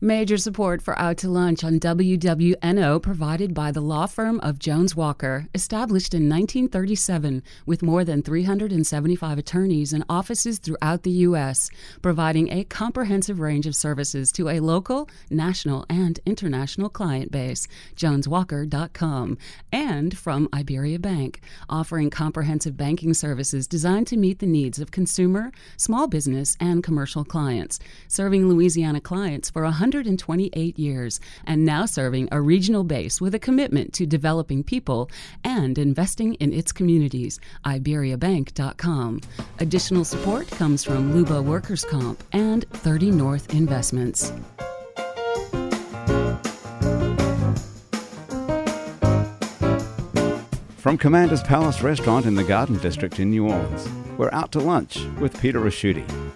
Major support for Out to Lunch on WWNO provided by the law firm of Jones Walker, established in 1937 with more than 375 attorneys and offices throughout the U.S., providing a comprehensive range of services to a local, national, and international client base. JonesWalker.com. And from Iberia Bank, offering comprehensive banking services designed to meet the needs of consumer, small business, and commercial clients, serving Louisiana clients for 100 128 years and now serving a regional base with a commitment to developing people and investing in its communities. IberiaBank.com. Additional support comes from Luba Workers Comp and 30 North Investments. From Commander's Palace Restaurant in the Garden District in New Orleans, we're out to lunch with Peter Ricchiuti.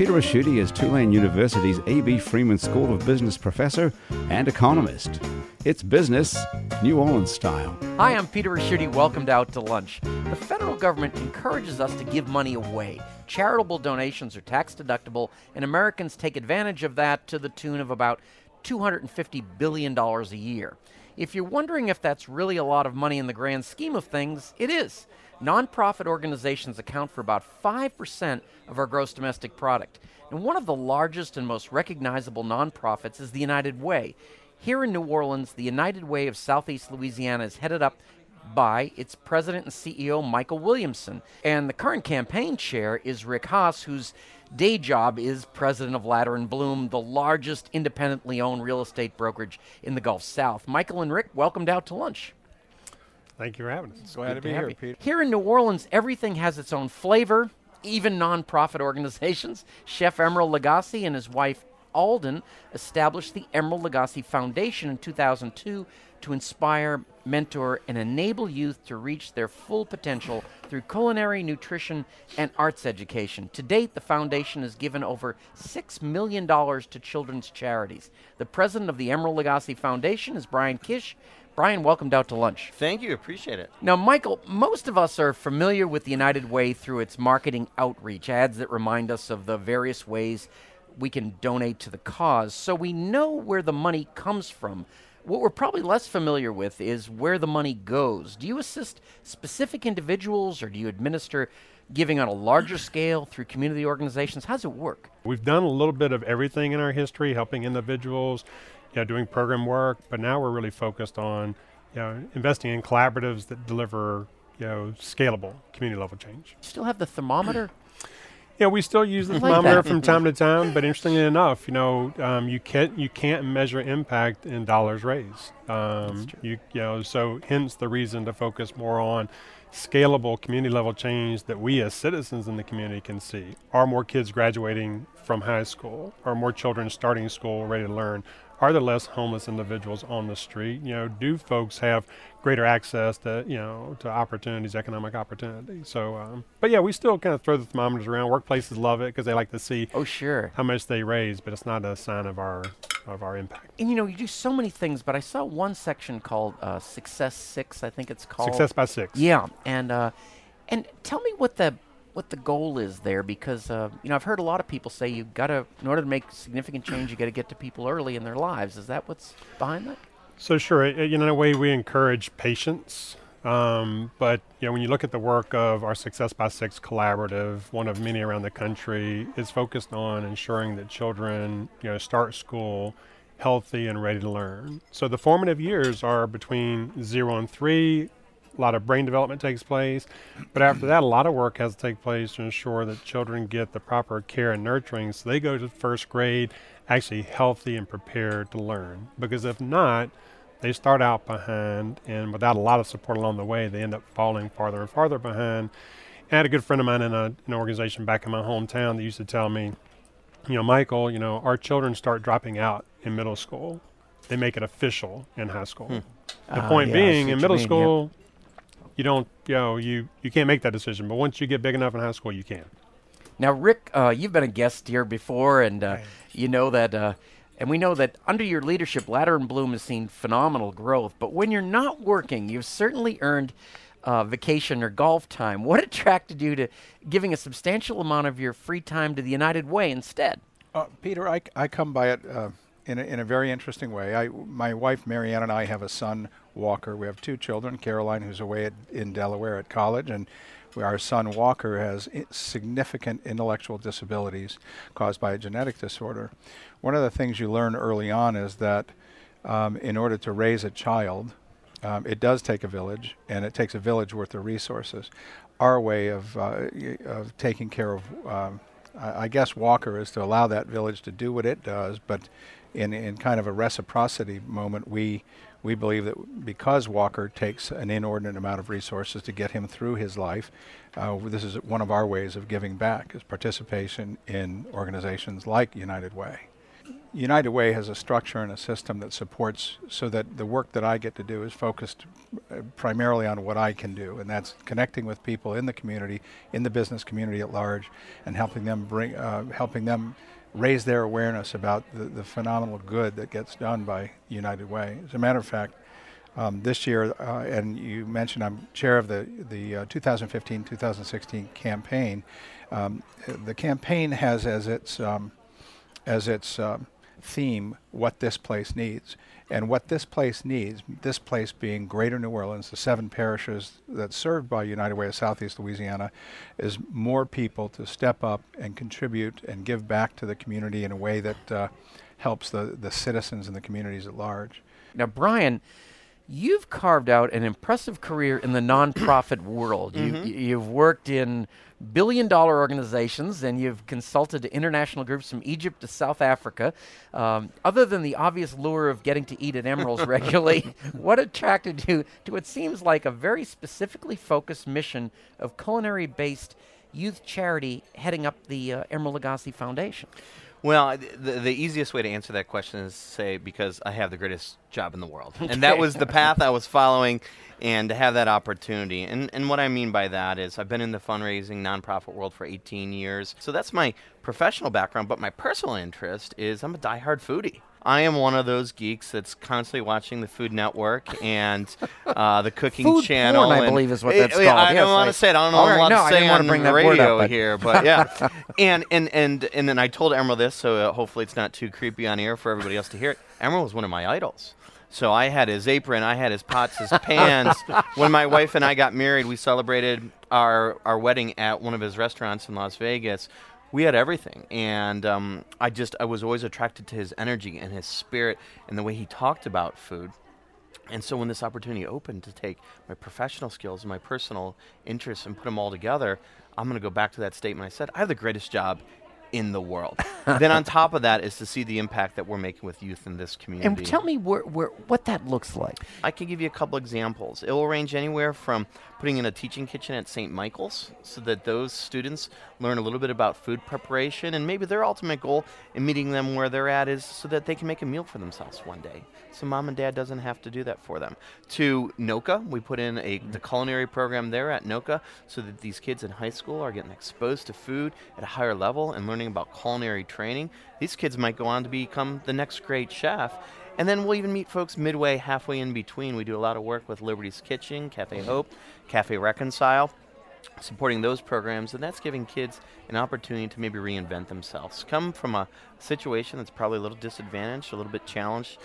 Peter Ricchiuti is Tulane University's A.B. Freeman School of Business professor and economist. It's business, New Orleans style. Hi, I'm Peter Ricchiuti. Welcome to Out to Lunch. The federal government encourages us to give money away. Charitable donations are tax deductible, and Americans take advantage of that to the tune of about $250 billion a year. If you're wondering if that's really a lot of money in the grand scheme of things, it is. Nonprofit organizations account for about 5% of our gross domestic product. And one of the largest and most recognizable nonprofits is the United Way. Here in New Orleans, the United Way of Southeast Louisiana is headed up by its president and CEO, Michael Williamson. And the current campaign chair is Rick Haas, whose day job is president of Latter and Blum, the largest independently owned real estate brokerage in the Gulf South. Michael and Rick, welcomed out to lunch. Thank you for having us. Glad to be here, Peter. Here in New Orleans, everything has its own flavor, even nonprofit organizations. Chef Emeril Lagasse and his wife Alden established the Emeril Lagasse Foundation in 2002 to inspire, mentor, and enable youth to reach their full potential through culinary, nutrition, and arts education. To date, the foundation has given over $6 million to children's charities. The president of the Emeril Lagasse Foundation is Brian Kish, Brian, welcomed out to lunch. Thank you. Appreciate it. Now, Michael, most of us are familiar with the United Way through its marketing outreach, ads that remind us of the various ways we can donate to the cause. So we know where the money comes from. What we're probably less familiar with is where the money goes. Do you assist specific individuals or do you administer giving on a larger scale through community organizations? How does it work? We've done a little bit of everything in our history, helping individuals, you know, doing program work, but now we're really focused on you know, investing in collaboratives that deliver you know, scalable community level change. Still have the thermometer? Yeah, we still use the thermometer from time to time, but interestingly enough, you know, um, you can't you can't measure impact in dollars raised. Um, you you know, so hence the reason to focus more on scalable community level change that we as citizens in the community can see. Are more kids graduating from high school? Are more children starting school ready to learn? Are there less homeless individuals on the street? You know, do folks have greater access to you know to opportunities, economic opportunities? So, um, but yeah, we still kind of throw the thermometers around. Workplaces love it because they like to see oh sure how much they raise, but it's not a sign of our of our impact. And you know, you do so many things, but I saw one section called uh, Success Six, I think it's called Success by Six. Yeah, and uh, and tell me what the what the goal is there because uh, you know I've heard a lot of people say you've got to in order to make significant change you got to get to people early in their lives. Is that what's behind that? So sure, you know, in a way we encourage patience. Um, but you know, when you look at the work of our Success by Six collaborative, one of many around the country, is focused on ensuring that children, you know, start school healthy and ready to learn. So the formative years are between zero and three, a lot of brain development takes place. But after that, a lot of work has to take place to ensure that children get the proper care and nurturing so they go to first grade actually healthy and prepared to learn. Because if not, they start out behind, and without a lot of support along the way, they end up falling farther and farther behind. I had a good friend of mine in a, an organization back in my hometown that used to tell me, you know, Michael, you know, our children start dropping out in middle school. They make it official in high school. Hmm. The uh, point yeah, being, in middle mean, school, you don't, you know, you, you can't make that decision. But once you get big enough in high school, you can. Now, Rick, uh, you've been a guest here before, and uh, you know that, uh, and we know that under your leadership, Latter and Blum has seen phenomenal growth. But when you're not working, you've certainly earned uh, vacation or golf time. What attracted you to giving a substantial amount of your free time to the United Way instead? Uh, Peter, I, I come by it uh, in a, in a very interesting way. I, my wife Marianne and I have a son Walker. We have two children. Caroline, who's away at, in Delaware at college, and our son Walker has significant intellectual disabilities caused by a genetic disorder. One of the things you learn early on is that um, in order to raise a child, um, it does take a village, and it takes a village worth of resources. Our way of, uh, of taking care of, um, I guess, Walker is to allow that village to do what it does, but in, in kind of a reciprocity moment, we we believe that because Walker takes an inordinate amount of resources to get him through his life, uh, this is one of our ways of giving back is participation in organizations like United Way. United Way has a structure and a system that supports so that the work that I get to do is focused uh, primarily on what I can do, and that's connecting with people in the community, in the business community at large, and helping them bring, uh, helping them raise their awareness about the, the phenomenal good that gets done by United Way. As a matter of fact, um, this year, uh, and you mentioned I'm chair of the the 2015-2016 uh, campaign. Um, the campaign has as its um, as its um, theme what this place needs. And what this place needs, this place being Greater New Orleans, the seven parishes that's served by United Way of Southeast Louisiana, is more people to step up and contribute and give back to the community in a way that uh, helps the, the citizens and the communities at large. Now, Brian, you've carved out an impressive career in the nonprofit world. Mm-hmm. You, you've worked in billion dollar organizations and you've consulted to international groups from Egypt to South Africa. Um, other than the obvious lure of getting to eat at Emeril's regularly, what attracted you to what seems like a very specifically focused mission of culinary based youth charity heading up the uh, Emeril Lagasse Foundation? Well, the, the easiest way to answer that question is say because I have the greatest job in the world, okay. and that was the path I was following, and to have that opportunity. And and what I mean by that is I've been in the fundraising nonprofit world for 18 years, so that's my professional background. But my personal interest is I'm a diehard foodie. I am one of those geeks that's constantly watching the Food Network and uh, the Cooking Food Channel. Porn, I believe is what that's called. I don't want to say it. I don't know right, what no, to say on bring the radio up, here, but yeah. and and and and then I told Emeril this, so uh, hopefully it's not too creepy on air for everybody else to hear it. Emeril was one of my idols. So I had his apron, I had his pots, his pans. when my wife and I got married, we celebrated our our wedding at one of his restaurants in Las Vegas we had everything. And um, i just i was always attracted to his energy and his spirit and the way he talked about food. And so when this opportunity opened to take my professional skills and my personal interests and put them all together i'm going to go back to that statement i said i have the greatest job in the world. then on top of that is to see the impact that we're making with youth in this community. And tell me where, where, what that looks like. I can give you a couple examples. It will range anywhere from putting in a teaching kitchen at St. Michael's so that those students learn a little bit about food preparation and maybe their ultimate goal in meeting them where they're at is so that they can make a meal for themselves one day. So mom and dad doesn't have to do that for them. To NOCCA, we put in a the mm. culinary program there at NOCCA so that these kids in high school are getting exposed to food at a higher level and learning about culinary training. These kids might go on to become the next great chef and then we'll even meet folks midway, halfway in between. We do a lot of work with Liberty's Kitchen, Cafe Hope, Cafe Reconcile, supporting those programs, and that's giving kids an opportunity to maybe reinvent themselves. Come from a situation that's probably a little disadvantaged, a little bit challenged,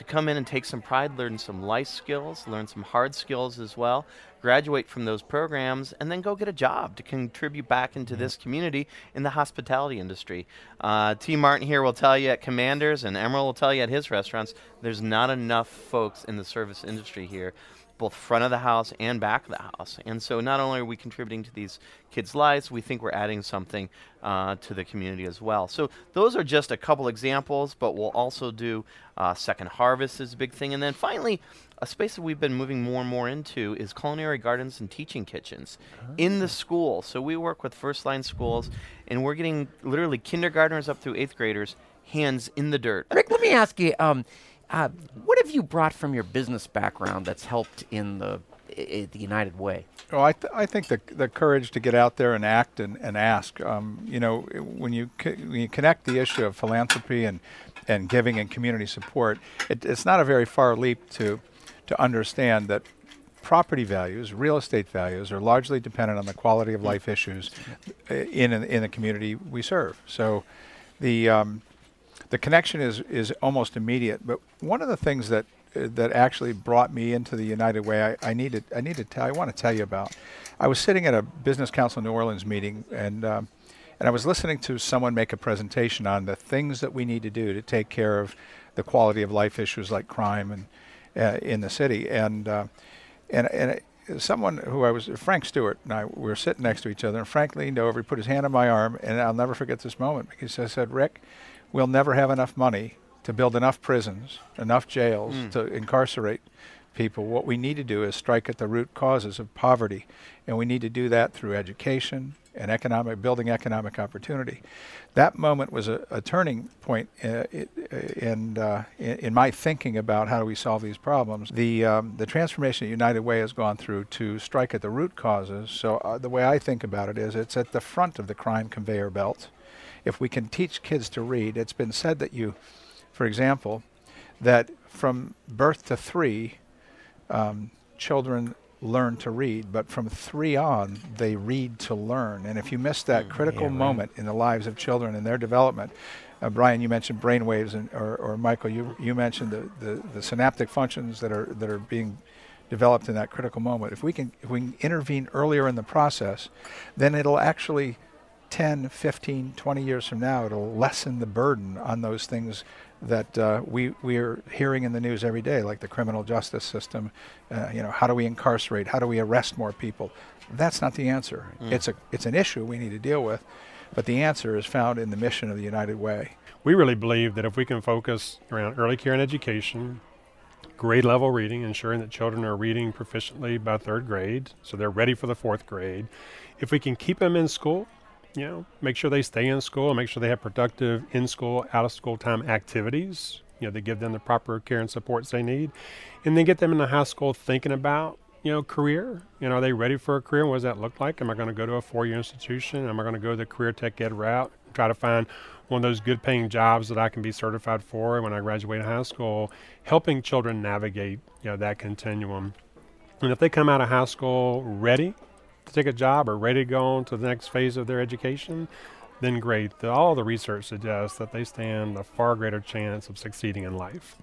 to come in and take some pride, learn some life skills, learn some hard skills as well, graduate from those programs, and then go get a job to contribute back into this community in the hospitality industry. Uh, Ti Martin here will tell you at Commanders, and Emeril will tell you at his restaurants, there's not enough folks in the service industry here both front of the house and back of the house. And so not only are we contributing to these kids' lives, we think we're adding something uh, to the community as well. So those are just a couple examples, but we'll also do uh, Second Harvest is a big thing. And then finally, a space that we've been moving more and more into is culinary gardens and teaching kitchens oh. in the school. So we work with first line schools, and we're getting literally kindergartners up through eighth graders hands in the dirt. Rick, let me ask you. Um, uh, what have you brought from your business background that's helped in the I- the United Way? Oh, I, th- I think the, the courage to get out there and act and, and ask. Um, you know, when you co- when you connect the issue of philanthropy and and giving and community support, it, it's not a very far leap to to understand that property values, real estate values, are largely dependent on the quality of life issues in in, in the community we serve. So, the um, the connection is is almost immediate. But one of the things that uh, that actually brought me into the United Way, I, I needed I need to tell I want to tell you about. I was sitting at a Business Council New Orleans meeting and. Um, and I was listening to someone make a presentation on the things that we need to do to take care of the quality of life issues like crime and uh, in the city. And uh, and and someone who I was Frank Stewart and I we were sitting next to each other, and Frank leaned over, he put his hand on my arm, and I'll never forget this moment because I said, "Rick, we'll never have enough money to build enough prisons, enough jails mm. to incarcerate people. What we need to do is strike at the root causes of poverty, and we need to do that through education and economic building economic opportunity. That moment was a, a turning point uh, in, uh, in, in my thinking about how do we solve these problems. The um, the transformation that United Way has gone through to strike at the root causes. So uh, the way I think about it is, it's at the front of the crime conveyor belt. If we can teach kids to read, it's been said that you, for example, that from birth to three, um, children learn to read, but from three on, they read to learn. And if you miss that mm, critical yeah, moment in the lives of children and their development, uh, Brian, you mentioned brain waves, and, or, or Michael, you, you mentioned the, the, the synaptic functions that are, that are being developed in that critical moment. If we can, if we can intervene earlier in the process, then it'll actually 10, 15, 20 years from now, it'll lessen the burden on those things that uh, we we are hearing in the news every day, like the criminal justice system. Uh, you know, how do we incarcerate? How do we arrest more people? That's not the answer. Mm. It's a it's an issue we need to deal with, but the answer is found in the mission of the United Way. We really believe that if we can focus around early care and education, grade level reading, ensuring that children are reading proficiently by third grade, so they're ready for the fourth grade. If we can keep them in school, you know, make sure they stay in school, and make sure they have productive in school, out of school time activities, you know, they give them the proper care and supports they need. And then get them in the high school thinking about, you know, career. You know, are they ready for a career? What does that look like? Am I going to go to a four year institution? Am I going to go the career tech ed route? Try to find one of those good paying jobs that I can be certified for when I graduate high school, helping children navigate, you know, that continuum. And if they come out of high school ready to take a job or ready to go on to the next phase of their education, then great. The, all the research suggests that they stand a far greater chance of succeeding in life.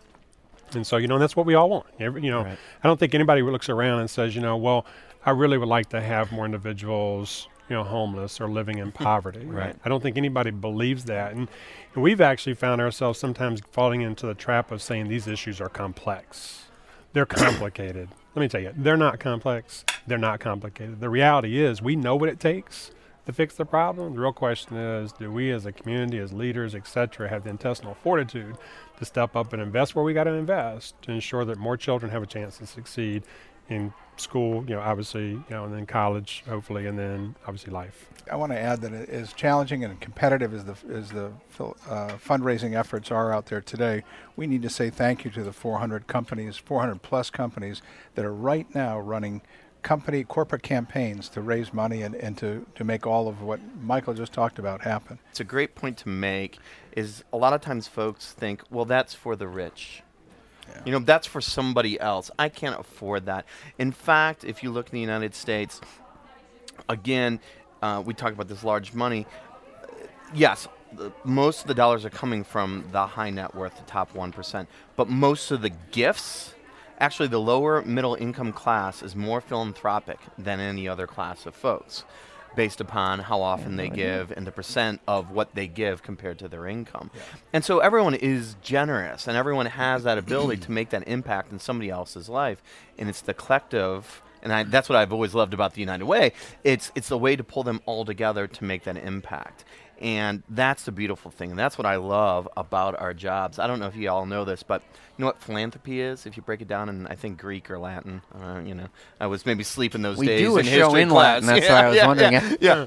And so, you know, that's what we all want. Every, you know, right. I don't think anybody looks around and says, you know, well, I really would like to have more individuals, you know, homeless or living in poverty. right. I don't think anybody believes that. And, and we've actually found ourselves sometimes falling into the trap of saying these issues are complex. They're complicated. Let me tell you, they're not complex. They're not complicated. The reality is, we know what it takes to fix the problem. The real question is, do we as a community, as leaders, etc., have the intestinal fortitude to step up and invest where we got to invest to ensure that more children have a chance to succeed in school, you know, obviously, you know, and then college, hopefully, and then obviously life. I want to add that as challenging and competitive as the as the uh, fundraising efforts are out there today, we need to say thank you to the 400 companies, 400 plus companies that are right now running company corporate campaigns to raise money and, and to, to make all of what Michael just talked about happen. It's a great point to make is a lot of times folks think, well, that's for the rich You know, that's for somebody else. I can't afford that. In fact, if you look in the United States, again, uh, we talk about this large money. Yes, most of the dollars are coming from the high net worth, the top 1%. But most of the gifts, actually, the lower middle income class is more philanthropic than any other class of folks based upon how often they give and the percent of what they give compared to their income. Yeah. And so everyone is generous and everyone has that ability to make that impact in somebody else's life. And it's the collective and I, that's what I've always loved about the United Way. It's it's the way to pull them all together to make that impact. And that's the beautiful thing. And that's what I love about our jobs. I don't know if you all know this, but you know what philanthropy is? If you break it down in, I think, Greek or Latin. Uh, you know, I was maybe sleeping those we days. We do a show in class. Latin. That's yeah, why I was yeah, wondering. Yeah, yeah.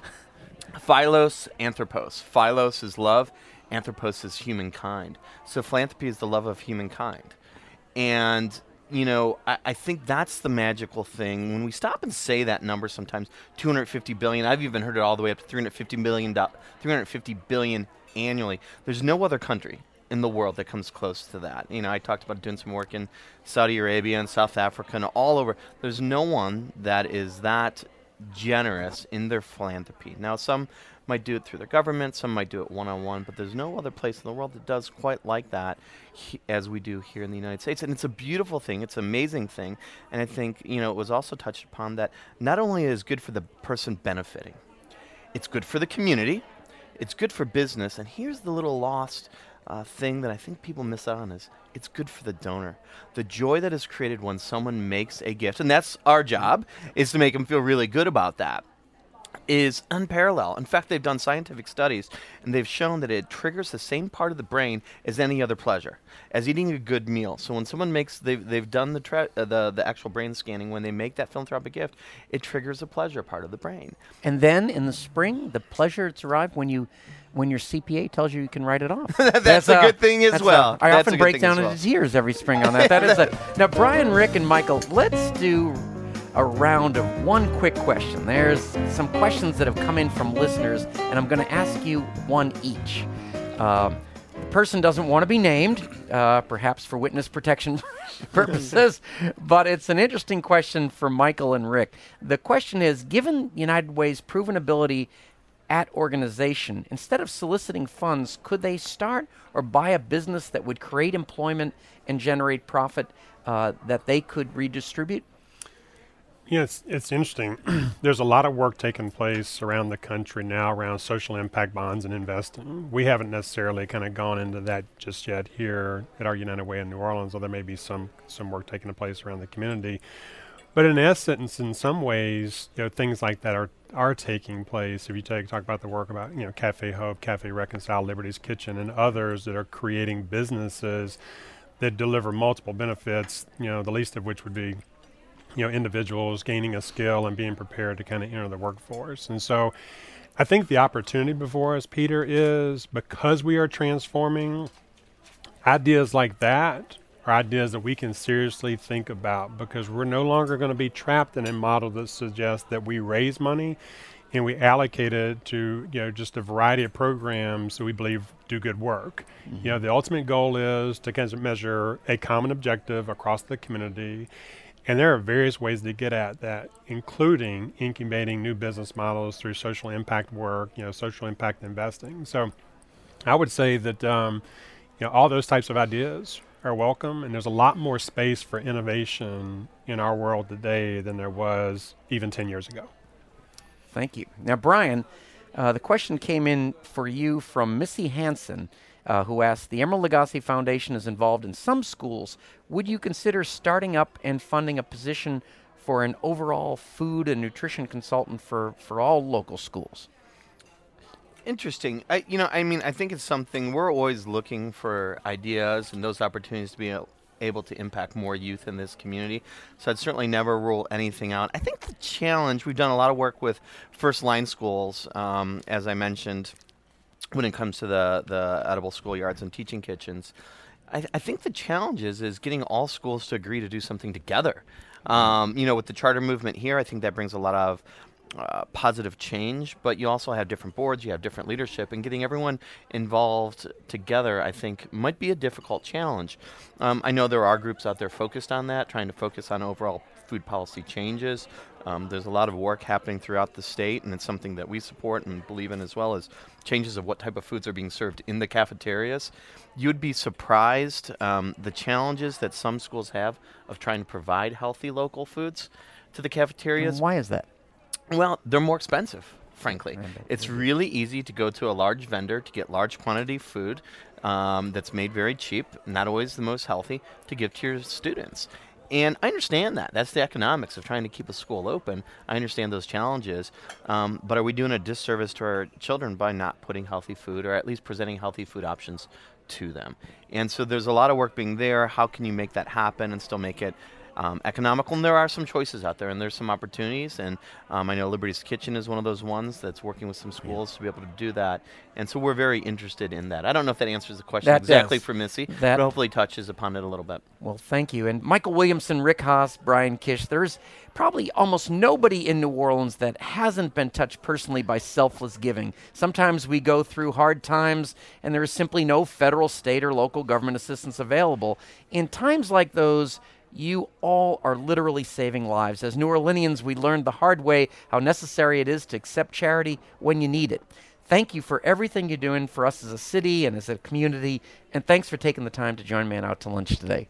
Philos, anthropos. Philos is love. Anthropos is humankind. So philanthropy is the love of humankind. And you know, I, I, think that's the magical thing. When we stop and say that number sometimes, 250 billion, I've even heard it all the way up to 350 billion, 350 billion annually. There's no other country in the world that comes close to that. You know, I talked about doing some work in Saudi Arabia and South Africa and all over. There's no one that is that generous in their philanthropy. Now, some might do it through their government, some might do it one on one, but there's no other place in the world that does quite like that he, as we do here in the United States. And it's a beautiful thing, it's an amazing thing. And I think, you know, it was also touched upon that not only is good for the person benefiting, it's good for the community, it's good for business. And here's the little lost uh, thing that I think people miss out on is it's good for the donor. The joy that is created when someone makes a gift, and that's our job, is to make them feel really good about that is unparalleled. In fact, they've done scientific studies and they've shown that it triggers the same part of the brain as any other pleasure, as eating a good meal. So when someone makes, they've, they've done the, tra- uh, the, the actual brain scanning, when they make that philanthropic gift, it triggers the pleasure part of the brain. And then in the spring, the pleasure it's arrived when you when your CPA tells you you can write it off. that's, that's, a, good thing as well. A, I that's often break down well. into tears every spring on that. that is a, now, Brian, Rick, and Michael. Let's do a round of one quick question. There's some questions that have come in from listeners, and I'm going to ask you one each. Uh, the person doesn't want to be named, uh, perhaps for witness protection purposes, but it's an interesting question for Michael and Rick. The question is Given United Way's proven ability at organization, instead of soliciting funds, could they start or buy a business that would create employment and generate profit uh, that they could redistribute? Yeah, it's, it's interesting. There's a lot of work taking place around the country now around social impact bonds and investing. We haven't necessarily kind of gone into that just yet here at our United Way in New Orleans, although there may be some, some work taking place around the community. But in essence, in some ways, you know, things like that are are taking place. If you take talk about the work about you know Cafe Hope, Cafe Reconcile, Liberty's Kitchen, and others that are creating businesses that deliver multiple benefits. You know, the least of which would be you know individuals gaining a skill and being prepared to kind of enter the workforce. And so I think the opportunity before us, Peter, is because we are transforming ideas like that are ideas that we can seriously think about because we're no longer going to be trapped in a model that suggests that we raise money and we allocate it to you know just a variety of programs that we believe do good work. Mm-hmm. You know, the ultimate goal is to kind of measure a common objective across the community and there are various ways to get at that, including incubating new business models through social impact work, you know, social impact investing. So I would say that, um, you know, all those types of ideas are welcome, and there's a lot more space for innovation in our world today than there was even 10 years ago. Thank you. Now, Brian, uh, the question came in for you from Missy Hanson uh, who asked The Emeril Lagasse Foundation is involved in some schools. Would you consider starting up and funding a position for an overall food and nutrition consultant for, for all local schools? Interesting. I, you know, I mean, I think it's something we're always looking for ideas and those opportunities to be able to impact more youth in this community. So I'd certainly never rule anything out. I think the challenge, we've done a lot of work with first line schools, um, as I mentioned when it comes to the, the edible schoolyards and teaching kitchens. I, I think the challenge is, is getting all schools to agree to do something together. Um, you know, with the charter movement here, I think that brings a lot of uh, positive change, but you also have different boards, you have different leadership, and getting everyone involved together, I think, might be a difficult challenge. Um, I know there are groups out there focused on that, trying to focus on overall food policy changes. Um, there's a lot of work happening throughout the state, and it's something that we support and believe in as well as changes of what type of foods are being served in the cafeterias. You'd be surprised um, the challenges that some schools have of trying to provide healthy local foods to the cafeterias. Why is that? Well, they're more expensive, frankly. It's really easy to go to a large vendor to get large quantity food um, that's made very cheap, not always the most healthy, to give to your students. And I understand that. That's the economics of trying to keep a school open. I understand those challenges. Um, but are we doing a disservice to our children by not putting healthy food or at least presenting healthy food options to them? And so there's a lot of work being there. How can you make that happen and still make it um, economical. And there are some choices out there, and there's some opportunities. And um, I know Liberty's Kitchen is one of those ones that's working with some schools yeah. to be able to do that. And so we're very interested in that. I don't know if that answers the question that exactly does. for Missy, that but hopefully touches upon it a little bit. Well, thank you. And Michael Williamson, Rick Haas, Brian Kish, there's probably almost nobody in New Orleans that hasn't been touched personally by selfless giving. Sometimes we go through hard times and there is simply no federal, state, or local government assistance available. In times like those, You all are literally saving lives. As New Orleanians, we learned the hard way how necessary it is to accept charity when you need it. Thank you for everything you're doing for us as a city and as a community, and thanks for taking the time to join me Out to Lunch today.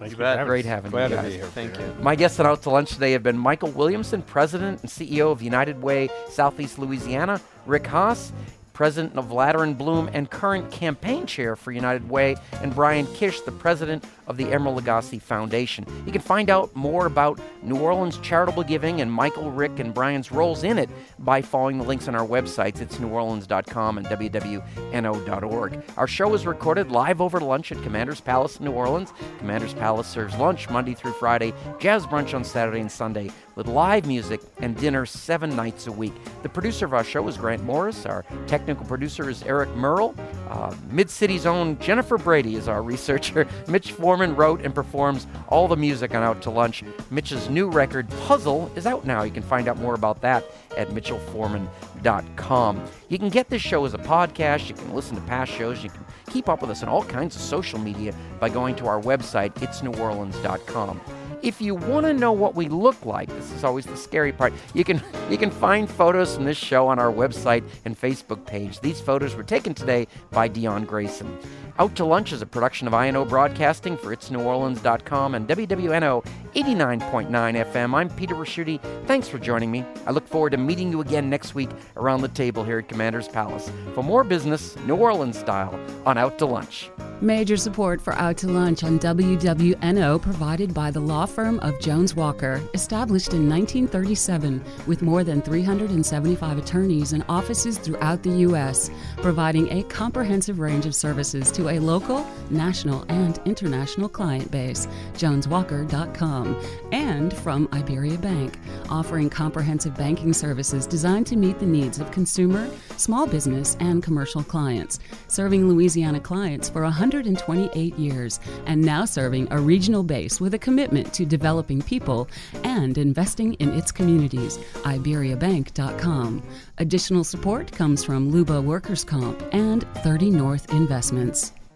Thank you. for having Great having Glad you to be here. Thank you. My guests on Out to Lunch today have been Michael Williamson, President and CEO of United Way Southeast Louisiana, Rick Haas, President of Latter and Blum and current campaign chair for United Way, and Brian Kish, the President of the Emeril Lagasse Foundation. You can find out more about New Orleans charitable giving and Michael, Rick, and Brian's roles in it by following the links on our websites. It's neworleans.com and wwno.org. Our show is recorded live over lunch at Commander's Palace in New Orleans. Commander's Palace serves lunch Monday through Friday, jazz brunch on Saturday and Sunday, with live music and dinner seven nights a week. The producer of our show is Grant Morris. Our technical producer is Eric Merle. Uh, Mid City's own Jennifer Brady is our researcher. Mitch Foreman wrote and performs all the music on Out to Lunch. Mitch's new record, Puzzle, is out now. You can find out more about that at mitchellforeman.com. You can get this show as a podcast. You can listen to past shows. You can keep up with us on all kinds of social media by going to our website, itsneworleans.com. If you want to know what we look like, this is always the scary part. You can you can find photos from this show on our website and Facebook page. These photos were taken today by Dion Grayson. Out to Lunch is a production of INO Broadcasting for itsneworleans.com and WWNO 89.9 FM. I'm Peter Ricchiuti. Thanks for joining me. I look forward to meeting you again next week around the table here at Commander's Palace for more business, New Orleans style, on Out to Lunch. Major support for Out to Lunch on WWNO provided by the law firm of Jones Walker, established in 1937 with more than 375 attorneys and offices throughout the U.S., providing a comprehensive range of services to a local, national, and international client base. JonesWalker.com. And from Iberia Bank, offering comprehensive banking services designed to meet the needs of consumer, small business, and commercial clients, serving Louisiana clients for 128 years and now serving a regional base with a commitment to developing people and investing in its communities. IberiaBank.com. Additional support comes from Luba Workers Comp and 30 North Investments.